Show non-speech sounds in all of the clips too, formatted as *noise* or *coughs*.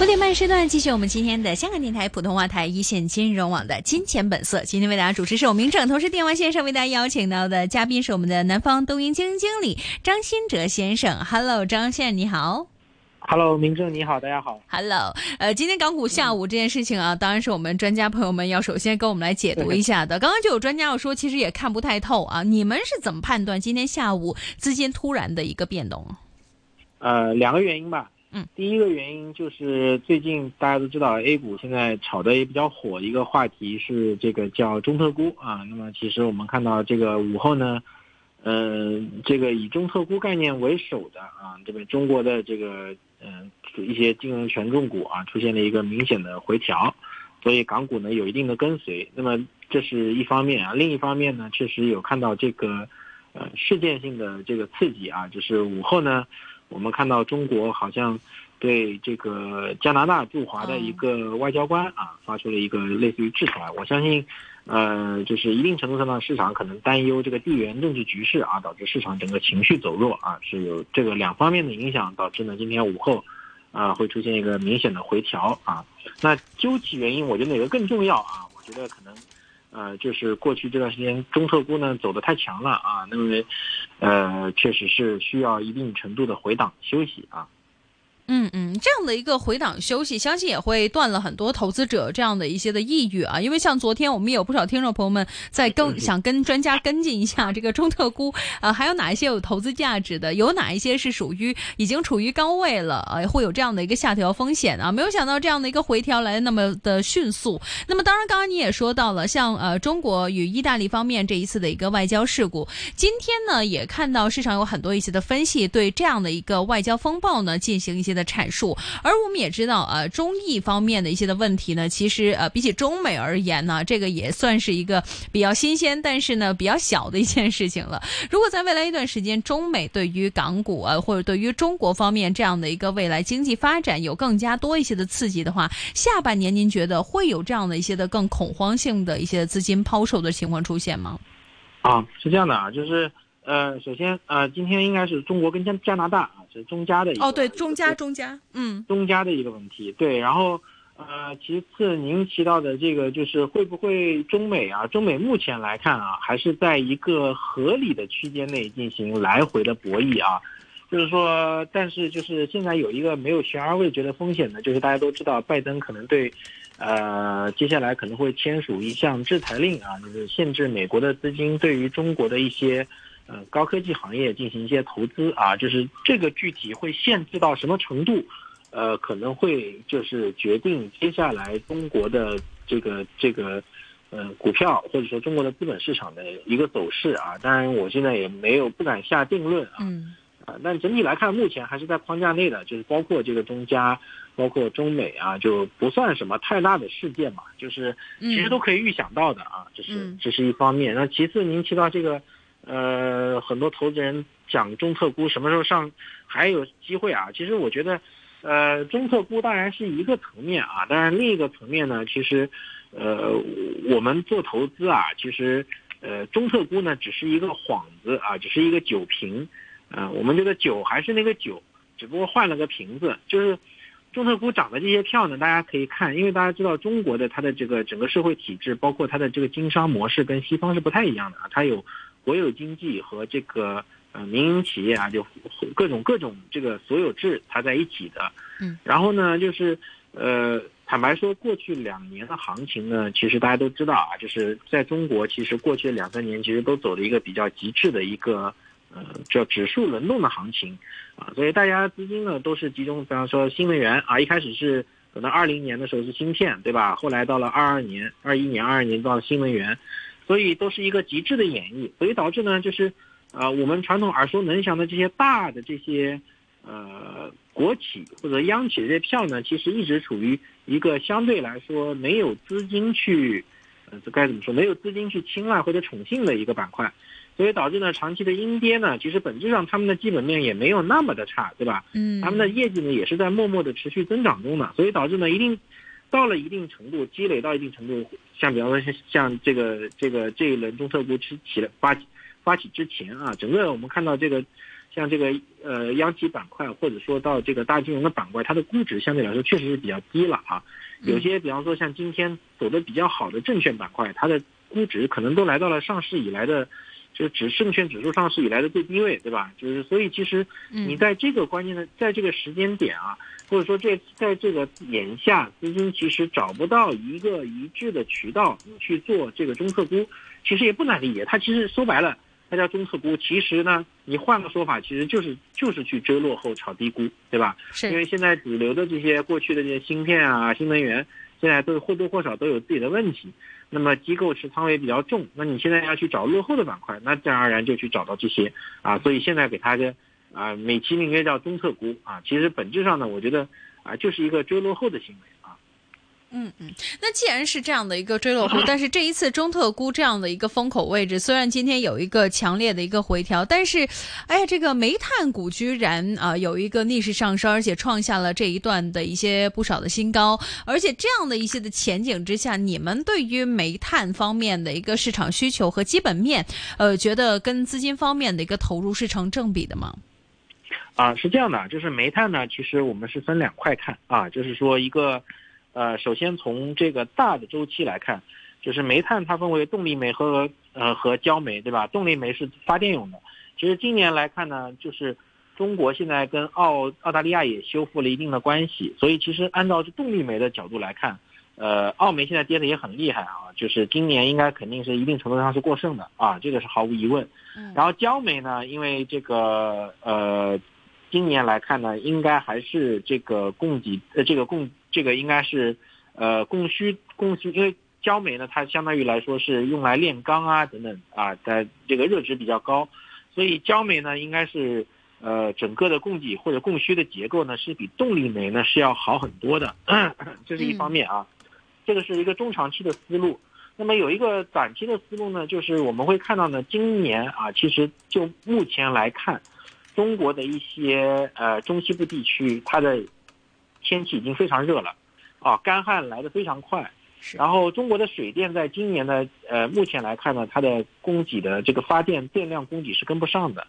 五点半时段，继续我们今天的香港电台普通话台一线金融网的金钱本色。今天为大家主持是我明正，同时电话线上为大家邀请到的嘉宾是我们的南方东英基金经理张新哲先生。Hello，张先生你好。Hello，明正你好，大家好。Hello，呃，今天港股下午这件事情啊，当然是我们专家朋友们要首先跟我们来解读一下的。刚刚就有专家要说，其实也看不太透啊。你们是怎么判断今天下午资金突然的一个变动？呃，两个原因吧。嗯，第一个原因就是最近大家都知道 A 股现在炒的也比较火，一个话题是这个叫中特估啊。那么其实我们看到这个午后呢，呃，这个以中特估概念为首的啊，这个中国的这个嗯、一些金融权重股啊，出现了一个明显的回调，所以港股呢有一定的跟随。那么这是一方面啊，另一方面呢，确实有看到这个呃事件性的这个刺激啊，就是午后呢。我们看到中国好像对这个加拿大驻华的一个外交官啊发出了一个类似于制裁。我相信，呃，就是一定程度上呢，市场可能担忧这个地缘政治局势啊，导致市场整个情绪走弱啊，是有这个两方面的影响，导致呢今天午后啊会出现一个明显的回调啊。那究其原因，我觉得哪个更重要啊？我觉得可能。呃，就是过去这段时间中特估呢走得太强了啊，那么呃确实是需要一定程度的回档休息啊。嗯嗯，这样的一个回档休息，相信也会断了很多投资者这样的一些的抑郁啊。因为像昨天我们也有不少听众朋友们在跟想跟专家跟进一下这个中特估，呃，还有哪一些有投资价值的，有哪一些是属于已经处于高位了，呃，会有这样的一个下调风险啊。没有想到这样的一个回调来的那么的迅速。那么当然，刚刚你也说到了，像呃中国与意大利方面这一次的一个外交事故，今天呢也看到市场有很多一些的分析，对这样的一个外交风暴呢进行一些的阐述，而我们也知道，呃，中意方面的一些的问题呢，其实呃，比起中美而言呢，这个也算是一个比较新鲜，但是呢比较小的一件事情了。如果在未来一段时间，中美对于港股啊，或者对于中国方面这样的一个未来经济发展有更加多一些的刺激的话，下半年您觉得会有这样的一些的更恐慌性的一些资金抛售的情况出现吗？啊，是这样的啊，就是。呃，首先呃，今天应该是中国跟加加拿大，是中加的一个哦，对，中加中加，嗯，中加的一个问题，对，然后呃，其次您提到的这个就是会不会中美啊，中美目前来看啊，还是在一个合理的区间内进行来回的博弈啊，就是说，但是就是现在有一个没有悬而未决的风险呢，就是大家都知道拜登可能对。呃，接下来可能会签署一项制裁令啊，就是限制美国的资金对于中国的一些呃高科技行业进行一些投资啊，就是这个具体会限制到什么程度，呃，可能会就是决定接下来中国的这个这个呃股票或者说中国的资本市场的一个走势啊。当然，我现在也没有不敢下定论啊。嗯。啊，但整体来看，目前还是在框架内的，就是包括这个中加。包括中美啊，就不算什么太大的事件嘛，就是其实都可以预想到的啊，这是这是一方面。那其次，您提到这个，呃，很多投资人讲中特估什么时候上还有机会啊？其实我觉得，呃，中特估当然是一个层面啊，当然另一个层面呢，其实，呃，我们做投资啊，其实，呃，中特估呢只是一个幌子啊，只是一个酒瓶，啊，我们这个酒还是那个酒，只不过换了个瓶子，就是。中特估涨的这些票呢，大家可以看，因为大家知道中国的它的这个整个社会体制，包括它的这个经商模式跟西方是不太一样的啊，它有国有经济和这个呃民营企业啊，就各种各种这个所有制它在一起的。嗯。然后呢，就是呃，坦白说，过去两年的行情呢，其实大家都知道啊，就是在中国，其实过去两三年其实都走了一个比较极致的一个。呃，叫指数轮动的行情，啊，所以大家资金呢都是集中，比方说新能源啊，一开始是可能二零年的时候是芯片，对吧？后来到了二二年、二一年、二二年到了新能源，所以都是一个极致的演绎，所以导致呢，就是呃，我们传统耳熟能详的这些大的这些呃国企或者央企的这些票呢，其实一直处于一个相对来说没有资金去，呃，这该怎么说？没有资金去青睐或者宠幸的一个板块。所以导致呢，长期的阴跌呢，其实本质上他们的基本面也没有那么的差，对吧？嗯，他们的业绩呢也是在默默的持续增长中的，所以导致呢，一定到了一定程度，积累到一定程度，像比方说像像这个这个这一轮中特估起起了发发起之前啊，整个我们看到这个像这个呃央企板块，或者说到这个大金融的板块，它的估值相对来说确实是比较低了啊。有些比方说像今天走的比较好的证券板块，它的估值可能都来到了上市以来的，就是指证券指数上市以来的最低位，对吧？就是所以其实你在这个关键的在这个时间点啊，或者说这在这个眼下资金其实找不到一个一致的渠道，去做这个中特估，其实也不难理解。它其实说白了。它叫中特估，其实呢，你换个说法，其实就是就是去追落后、炒低估，对吧？是。因为现在主流的这些过去的这些芯片啊、新能源，现在都或多或少都有自己的问题。那么机构持仓也比较重，那你现在要去找落后的板块，那自然而然就去找到这些啊。所以现在给它个啊美其名曰叫中特估啊，其实本质上呢，我觉得啊就是一个追落后的行为。嗯嗯，那既然是这样的一个追落后，但是这一次中特估这样的一个风口位置，虽然今天有一个强烈的一个回调，但是，哎呀，这个煤炭股居然啊有一个逆势上升，而且创下了这一段的一些不少的新高，而且这样的一些的前景之下，你们对于煤炭方面的一个市场需求和基本面，呃，觉得跟资金方面的一个投入是成正比的吗？啊，是这样的，就是煤炭呢，其实我们是分两块看啊，就是说一个。呃，首先从这个大的周期来看，就是煤炭它分为动力煤和呃和焦煤，对吧？动力煤是发电用的。其实今年来看呢，就是中国现在跟澳澳大利亚也修复了一定的关系，所以其实按照动力煤的角度来看，呃，澳煤现在跌的也很厉害啊，就是今年应该肯定是一定程度上是过剩的啊，这个是毫无疑问。然后焦煤呢，因为这个呃，今年来看呢，应该还是这个供给呃这个供。这个应该是，呃，供需供需，因为焦煤呢，它相当于来说是用来炼钢啊等等啊，在这个热值比较高，所以焦煤呢，应该是呃整个的供给或者供需的结构呢，是比动力煤呢是要好很多的，*clears throat* 这是一方面啊，这个是一个中长期的思路。那么有一个短期的思路呢，就是我们会看到呢，今年啊，其实就目前来看，中国的一些呃中西部地区它的。天气已经非常热了，啊，干旱来的非常快。然后中国的水电在今年呢，呃，目前来看呢，它的供给的这个发电电量供给是跟不上的。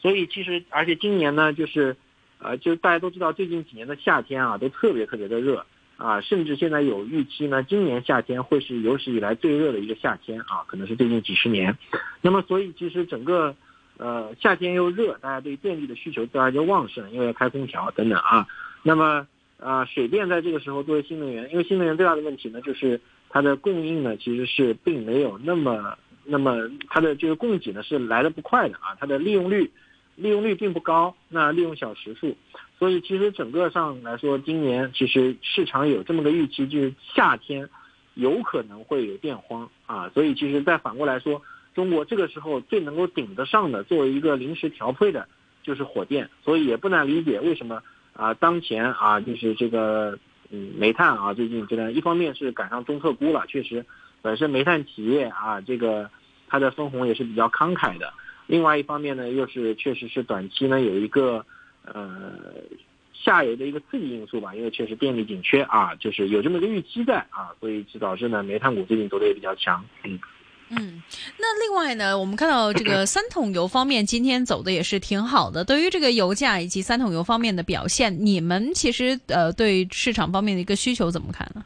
所以其实，而且今年呢，就是，呃，就大家都知道，最近几年的夏天啊，都特别特别的热啊，甚至现在有预期呢，今年夏天会是有史以来最热的一个夏天啊，可能是最近几十年。那么，所以其实整个，呃，夏天又热，大家对电力的需求自然就旺盛，因为要开空调等等啊。那么。啊，水电在这个时候作为新能源，因为新能源最大的问题呢，就是它的供应呢其实是并没有那么那么它的这个供给呢是来的不快的啊，它的利用率利用率并不高，那利用小时数，所以其实整个上来说，今年其实市场有这么个预期，就是夏天有可能会有电荒啊，所以其实再反过来说，中国这个时候最能够顶得上的作为一个临时调配的，就是火电，所以也不难理解为什么。啊，当前啊，就是这个，嗯，煤炭啊，最近这个一方面是赶上中特估了，确实，本身煤炭企业啊，这个它的分红也是比较慷慨的。另外一方面呢，又是确实是短期呢有一个呃下游的一个刺激因素吧，因为确实电力紧缺啊，就是有这么个预期在啊，所以导致呢煤炭股最近走的也比较强，嗯。嗯，那另外呢，我们看到这个 *coughs* 三桶油方面今天走的也是挺好的。对于这个油价以及三桶油方面的表现，你们其实呃对市场方面的一个需求怎么看呢？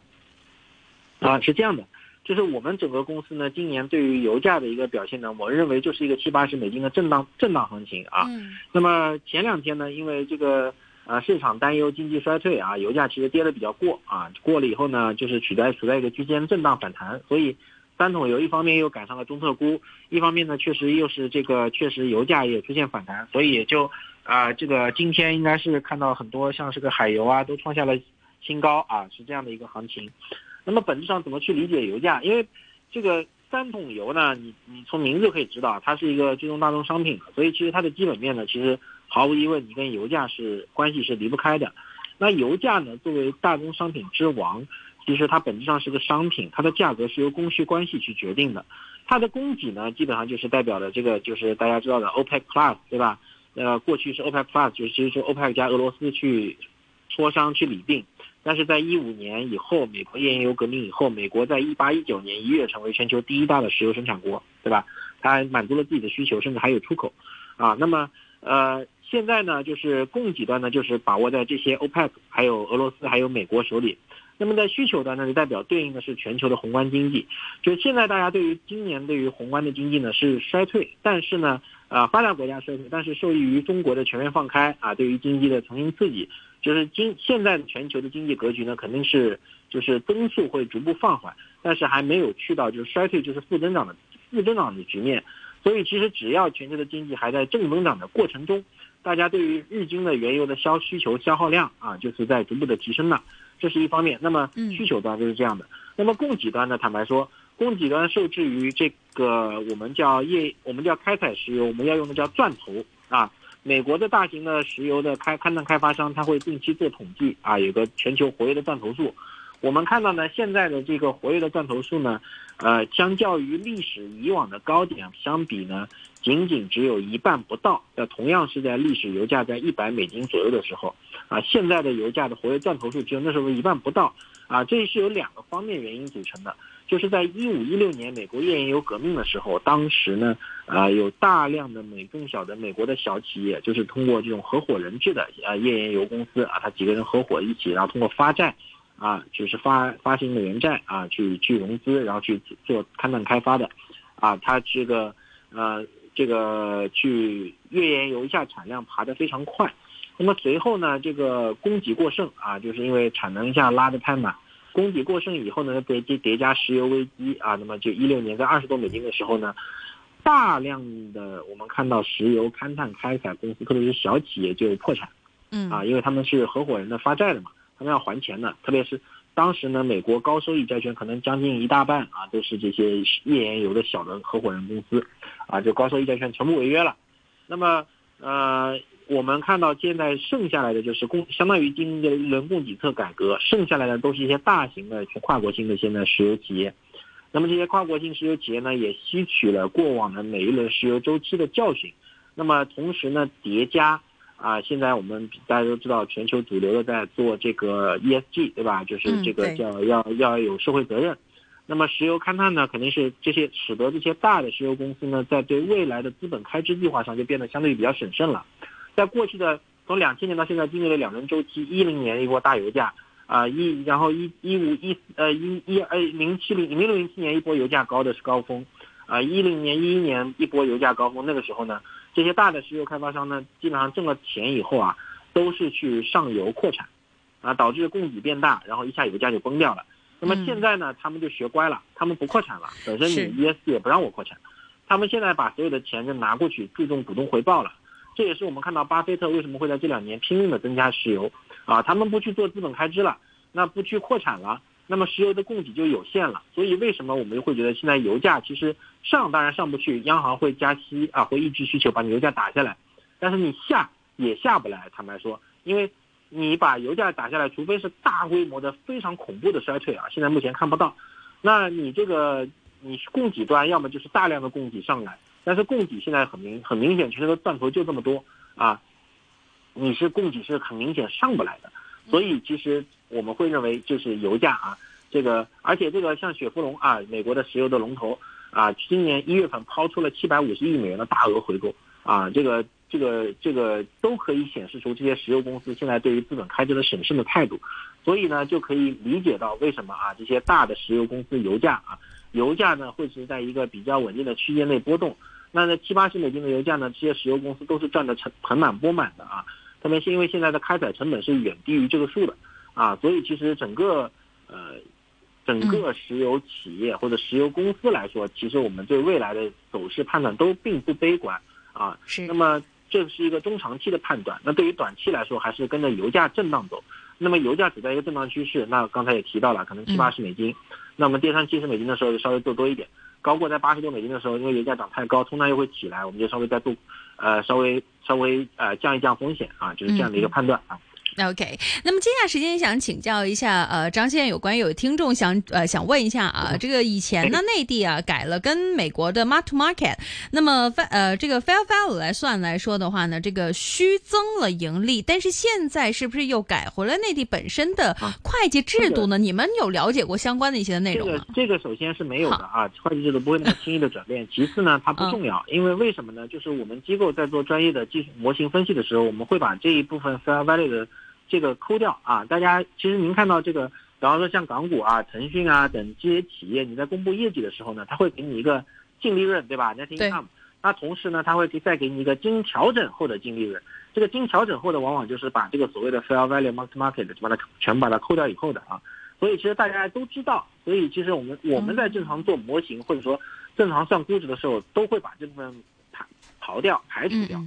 啊，是这样的，就是我们整个公司呢，今年对于油价的一个表现呢，我认为就是一个七八十美金的震荡震荡行情啊。嗯。那么前两天呢，因为这个呃市场担忧经济衰退啊，油价其实跌的比较过啊，过了以后呢，就是处在处在一个区间震荡反弹，所以。三桶油一方面又赶上了中特估，一方面呢确实又是这个确实油价也出现反弹，所以也就啊这个今天应该是看到很多像是个海油啊都创下了新高啊是这样的一个行情。那么本质上怎么去理解油价？因为这个三桶油呢，你你从名字可以知道它是一个最终大宗商品，所以其实它的基本面呢其实毫无疑问你跟油价是关系是离不开的。那油价呢作为大宗商品之王。其实它本质上是个商品，它的价格是由供需关系去决定的。它的供给呢，基本上就是代表的这个，就是大家知道的 OPEC Plus，对吧？呃，过去是 OPEC Plus，就是其实是 OPEC 加俄罗斯去磋商去理定。但是在一五年以后，美国页岩油革命以后，美国在一八一九年一月成为全球第一大的石油生产国，对吧？它满足了自己的需求，甚至还有出口。啊，那么呃，现在呢，就是供给端呢，就是把握在这些 OPEC、还有俄罗斯、还有美国手里。那么在需求端呢，就代表对应的是全球的宏观经济。就是现在大家对于今年对于宏观的经济呢是衰退，但是呢，呃，发达国家衰退，但是受益于中国的全面放开啊，对于经济的重新刺激，就是今现在的全球的经济格局呢，肯定是就是增速会逐步放缓，但是还没有去到就是衰退就是负增长的负增长的局面。所以其实只要全球的经济还在正增长的过程中，大家对于日均的原油的消需求消耗量啊，就是在逐步的提升了。这是一方面，那么需求端就是这样的。那么供给端呢？坦白说，供给端受制于这个我们叫业，我们叫开采石油，我们要用的叫钻头啊。美国的大型的石油的开勘探开发商，他会定期做统计啊，有个全球活跃的钻头数。我们看到呢，现在的这个活跃的钻头数呢，呃，相较于历史以往的高点相比呢，仅仅只有一半不到。那同样是在历史油价在一百美金左右的时候，啊，现在的油价的活跃钻头数只有那时候一半不到。啊，这是有两个方面原因组成的，就是在一五一六年美国页岩油革命的时候，当时呢，啊，有大量的美更小的美国的小企业，就是通过这种合伙人制的啊页岩油公司啊，他几个人合伙一起，然后通过发债。啊，就是发发行美元债啊，去去融资，然后去做勘探开发的，啊，它这个呃，这个去页岩油一下产量爬得非常快，那么随后呢，这个供给过剩啊，就是因为产能一下拉得太满，供给过剩以后呢，叠叠叠加石油危机啊，那么就一六年在二十多美金的时候呢，大量的我们看到石油勘探开采公司，特别是小企业就破产，嗯。啊，因为他们是合伙人的发债的嘛。他们要还钱的，特别是当时呢，美国高收益债券可能将近一大半啊，都是这些页岩油的小的合伙人公司，啊，就高收益债券全部违约了。那么，呃，我们看到现在剩下来的就是供，相当于经历了一轮供给侧改革，剩下来的都是一些大型的跨国性的现在石油企业。那么这些跨国性石油企业呢，也吸取了过往的每一轮石油周期的教训。那么同时呢，叠加。啊，现在我们大家都知道，全球主流的在做这个 ESG，对吧？就是这个叫要要有社会责任。那么石油勘探呢，肯定是这些使得这些大的石油公司呢，在对未来的资本开支计划上就变得相对比较审慎了。在过去的从两千年到现在经历了两轮周期，一零年一波大油价啊一，然后一一五一呃一一呃零七零零六零七年一波油价高的是高峰，啊一零年一一年一波油价高峰，那个时候呢。这些大的石油开发商呢，基本上挣了钱以后啊，都是去上游扩产，啊，导致供给变大，然后一下油价就崩掉了。那么现在呢，他们就学乖了，他们不扩产了，本身你 ES 也不让我扩产，他们现在把所有的钱就拿过去注重股东回报了。这也是我们看到巴菲特为什么会在这两年拼命的增加石油，啊，他们不去做资本开支了，那不去扩产了。那么石油的供给就有限了，所以为什么我们会觉得现在油价其实上当然上不去，央行会加息啊，会抑制需求，把你油价打下来，但是你下也下不来。坦白说，因为你把油价打下来，除非是大规模的非常恐怖的衰退啊，现在目前看不到。那你这个你供给端要么就是大量的供给上来，但是供给现在很明很明显，全球的钻头就这么多啊，你是供给是很明显上不来的。所以其实我们会认为就是油价啊，这个而且这个像雪佛龙啊，美国的石油的龙头啊，今年一月份抛出了七百五十亿美元的大额回购啊，这个这个这个都可以显示出这些石油公司现在对于资本开支的审慎的态度，所以呢就可以理解到为什么啊这些大的石油公司油价啊油价呢会是在一个比较稳定的区间内波动，那在七八十美金的油价呢，这些石油公司都是赚得成盆满钵满的啊。特别是因为现在的开采成本是远低于这个数的，啊，所以其实整个呃整个石油企业或者石油公司来说，其实我们对未来的走势判断都并不悲观啊。是。那么这是一个中长期的判断。那对于短期来说，还是跟着油价震荡走。那么油价处在一个震荡趋势，那刚才也提到了，可能七八十美金。那么跌穿七十美金的时候，就稍微做多一点。高过在八十多美金的时候，因为油价涨太高，通胀又会起来，我们就稍微再做。呃，稍微稍微呃降一降风险啊，就是这样的一个判断啊。OK，那么接下来时间想请教一下，呃，张先生，有关有听众想，呃，想问一下啊，这个以前呢内地啊改了跟美国的 mark to market，那么呃这个 fair value 来算来说的话呢，这个虚增了盈利，但是现在是不是又改回了内地本身的会计制度呢？你们有了解过相关的一些内容嗎？這個這個首先是没有的啊，会计制度不会那么轻易的转变。*laughs* 其次呢，它不重要，因为为什么呢？就是我们机构在做专业的技术模型分析的时候，我们会把这一部分 fair value 的。這個摳掉啊！大家其实您看到这个，比方说像港股啊、腾讯啊等这些企业，你在公布业绩的时候呢，它会给你一个净利润，对吧？net income。那同时呢，它会再给你一个经调整后的净利润。这个经调整后的，往往就是把这个所谓的 fair value mark to market 就把它全把它扣掉以后的啊。所以其实大家都知道，所以其实我们我们在正常做模型或者说正常算估值的时候，都会把这部分排刨掉、排除掉。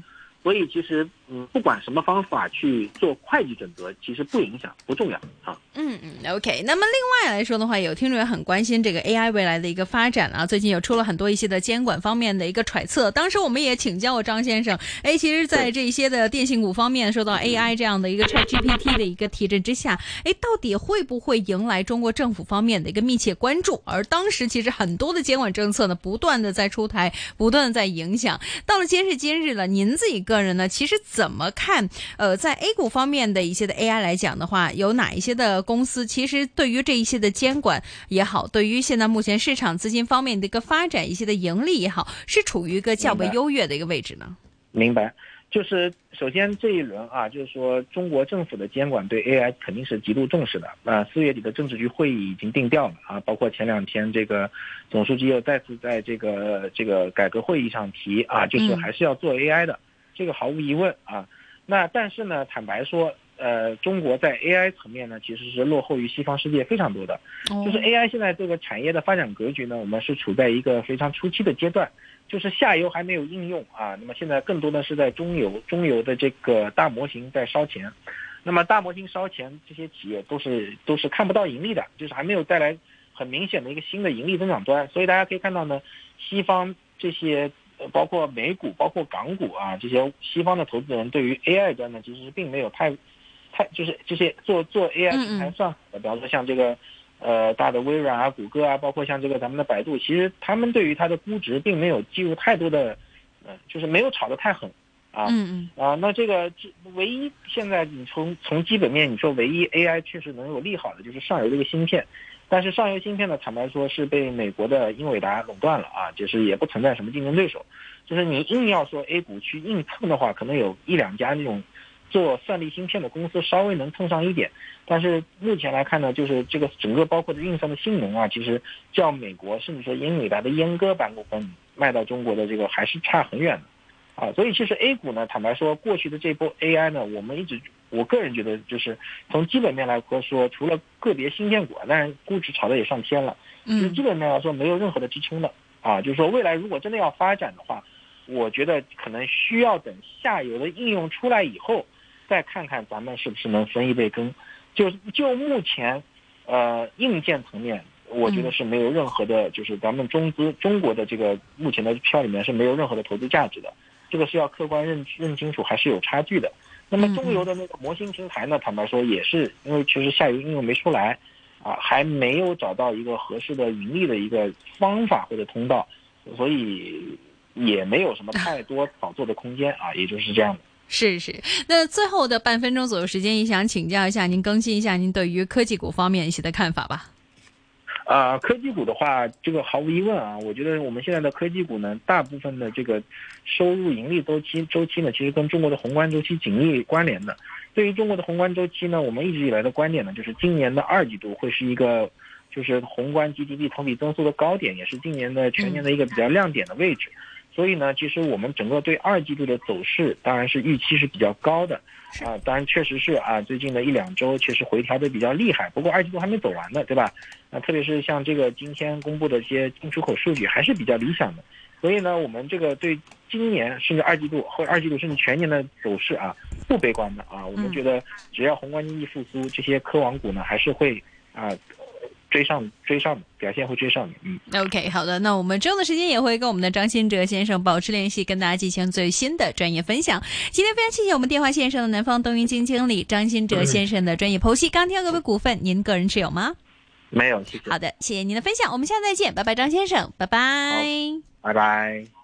所以其實，嗯，不管什么方法去做会计准则，其实不影响，不重要啊。嗯嗯，OK。那么另外来说的话，有听众也很关心这个 AI 未来的一个发展啊。最近有出了很多一些的监管方面的一个揣测。当时我们也请教过张先生，哎，其实，在这些的电信股方面受到 AI 这样的一个 *laughs* ChatGPT 的一个提振之下，哎，到底会不会迎来中国政府方面的一个密切关注？而当时其实很多的监管政策呢，不断的在出台，不断的在影响。到了今日今日了，您自己个人呢，其實怎么看？呃，在 A 股方面的一些的 AI 来讲的话，有哪一些的公司其实对于这一些的监管也好，对于现在目前市场资金方面的一个发展，一些的盈利也好，是处于一个较为优越的一个位置呢？明白，就是首先这一轮啊，就是说中国政府的监管对 AI 肯定是极度重视的。那，四月底的政治局会议已经定调了啊，包括前两天这个总书记又再次在这个这个改革会议上提啊，就是还是要做 AI 的。嗯這個毫无疑问啊，那但是呢，坦白说，呃，中国在 AI 层面呢，其实是落后于西方世界非常多的。就是 AI 现在这个产业的发展格局呢，我们是处在一个非常初期的阶段，就是下游还没有应用啊。那么现在更多的是在中游，中游的这个大模型在烧钱。那么大模型烧钱，这些企业都是都是看不到盈利的，就是还没有带来很明显的一个新的盈利增长端。所以大家可以看到呢，西方这些。包括美股、包括港股啊，这些西方的投资人对于 AI 端呢，其实并没有太，太就是这些做做 AI 平台算好的，比方说像这个，呃，大的微软啊、谷歌啊，包括像这个咱们的百度，其实他们对于它的估值并没有計入太多的，呃，就是没有炒得太狠，啊，嗯嗯，啊，那这个这唯一现在你从从基本面你说唯一 AI 确实能有利好的就是上游这个芯片。但是上游芯片呢，坦白说是被美国的英伟达垄断了啊，就是也不存在什么竞争对手。就是你硬要说 A 股去硬蹭的话，可能有一两家那种做算力芯片的公司稍微能蹭上一点。但是目前来看呢，就是这个整个包括的运算的性能啊，其實較美国甚至说英伟达的阉割版部分賣到中国的这个还是差很远的啊。所以其实 A 股呢，坦白说，过去的这波 AI 呢，我们一直。我个人觉得，就是从基本面来说，除了个别芯片股，当然估值炒的也上天了。嗯，基本面来说没有任何的支撑的啊。就是说，未来如果真的要发展的话，我觉得可能需要等下游的应用出来以后，再看看咱们是不是能分一杯羹。就就目前，呃，硬件层面，我觉得是没有任何的，就是咱们中资中国的这个目前的票里面是没有任何的投资价值的。這個是要客观认认清楚，还是有差距的。那么中游的那个模型平台呢？坦白说也是，因为其实下游应用没出来，啊，还没有找到一个合适的盈利的一个方法或者通道，所以也没有什么太多炒作的空间啊，也就是这样的。*laughs* 是是，那最后的半分钟左右时间，也想请教一下您，更新一下您对于科技股方面一些的看法吧。啊、科技股的话，这个毫无疑问啊，我觉得我们现在的科技股呢，大部分的这个收入盈利周期周期呢，其实跟中国的宏观周期紧密关联的。对于中国的宏观周期呢，我们一直以来的观点呢，就是今年的二季度会是一个，就是宏观 GDP 同比增速的高点，也是今年的全年的一个比较亮点的位置。所以呢，其实我们整个对二季度的走势，当然是预期是比较高的。啊，当然确实是啊，最近的一两周确实回调的比较厉害。不过二季度还没走完呢，对吧？啊，特别是像这个今天公布的一些进出口数据还是比较理想的。所以呢，我们这个对今年甚至二季度或二季度甚至全年的走势啊，不悲观的啊。我们觉得只要宏观经济复苏，这些科网股呢还是会啊。追上追上表现会追上你。嗯，OK，好的，那我们之后的时间也会跟我们的张新哲先生保持联系，跟大家进行最新的专业分享。今天非常谢谢我们电话线上的南方东云基金经理张新哲先生的专业剖析。钢铁各位股份，您个人持有吗？没有，谢谢。好的，谢谢您的分享，我们下次再见，拜拜，张先生，拜拜，拜拜。